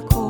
la.